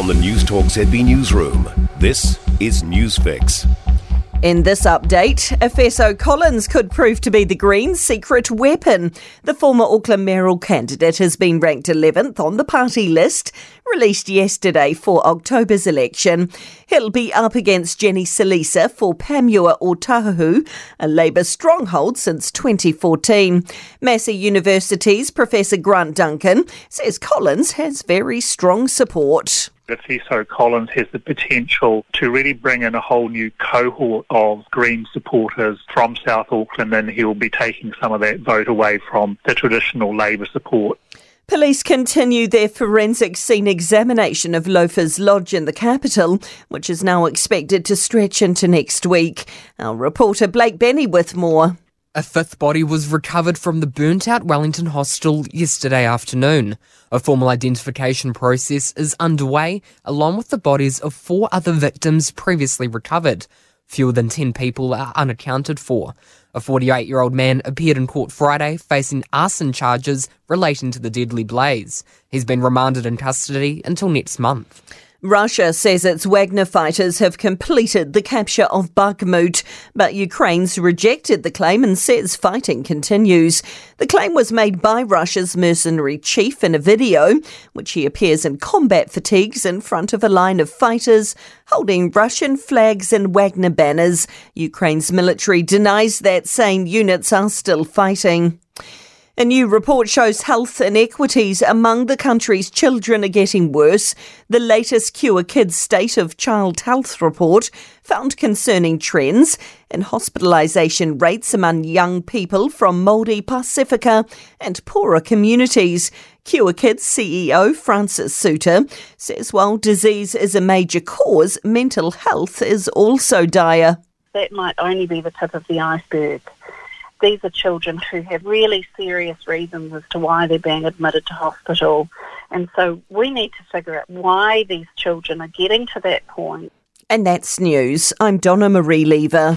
From the Newstalk ZB Newsroom, this is Newsfix. In this update, Efeso Collins could prove to be the Greens' secret weapon. The former Auckland mayoral candidate has been ranked 11th on the party list, released yesterday for October's election. He'll be up against Jenny Salesa for Panmure-Ōtāhuhu, a Labour stronghold since 2014. Massey University's Professor Grant Duncan says Collins has very strong support. Efeso Collins has the potential to really bring in a whole new cohort of Green supporters from South Auckland and he'll be taking some of that vote away from the traditional Labour support. Police continue their forensic scene examination of Loafers Lodge in the capital, which is now expected to stretch into next week. Our reporter Blake Benny with more. A fifth body was recovered from the burnt out Wellington hostel yesterday afternoon. A formal identification process is underway, along with the bodies of four other victims previously recovered. Fewer than 10 people are unaccounted for. A 48 year old man appeared in court Friday facing arson charges relating to the deadly blaze. He's been remanded in custody until next month. Russia says its Wagner fighters have completed the capture of Bakhmut, but Ukraine's rejected the claim and says fighting continues. The claim was made by Russia's mercenary chief in a video, which he appears in combat fatigues in front of a line of fighters holding Russian flags and Wagner banners. Ukraine's military denies that, saying units are still fighting. A new report shows health inequities among the country's children are getting worse. The latest Cure Kids State of Child Health report found concerning trends in hospitalisation rates among young people from Māori, Pasifika and poorer communities. Cure Kids CEO Frances Soutar says while disease is a major cause, mental health is also dire. That might only be the tip of the iceberg these are children who have really serious reasons as to why they're being admitted to hospital. And so we need to figure out why these children are getting to that point. And that's news. I'm Donna Marie Lever.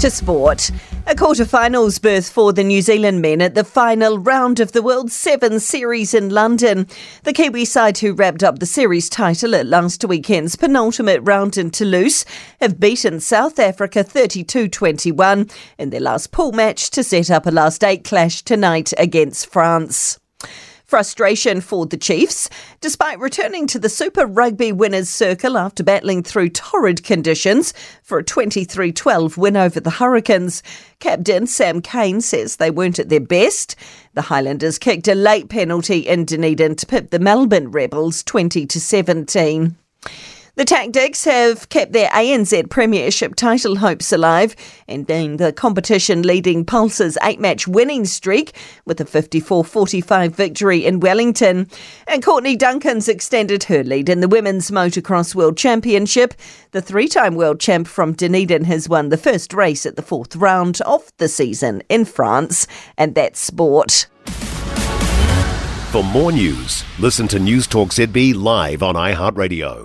To sport. A quarter-finals berth for the New Zealand men at the final round of the World Seven Series in London. The Kiwi side who wrapped up the series title at last weekend's penultimate round in Toulouse have beaten South Africa 32-21 in their last pool match to set up a last eight clash tonight against France. Frustration for the Chiefs, despite returning to the Super Rugby winners' circle after battling through torrid conditions for a 23 12 win over the Hurricanes. Captain Sam Cane says they weren't at their best. The Highlanders kicked a late penalty in Dunedin to pip the Melbourne Rebels 20 to 17. The Tactix have kept their ANZ Premiership title hopes alive, ending the competition leading Pulse's eight match winning streak with a 54 45 victory in Wellington. And Courtney Duncan's extended her lead in the Women's Motocross World Championship. The three time world champ from Dunedin has won the first race at the fourth round of the season in France, and that's sport. For more news, listen to Newstalk ZB live on iHeartRadio.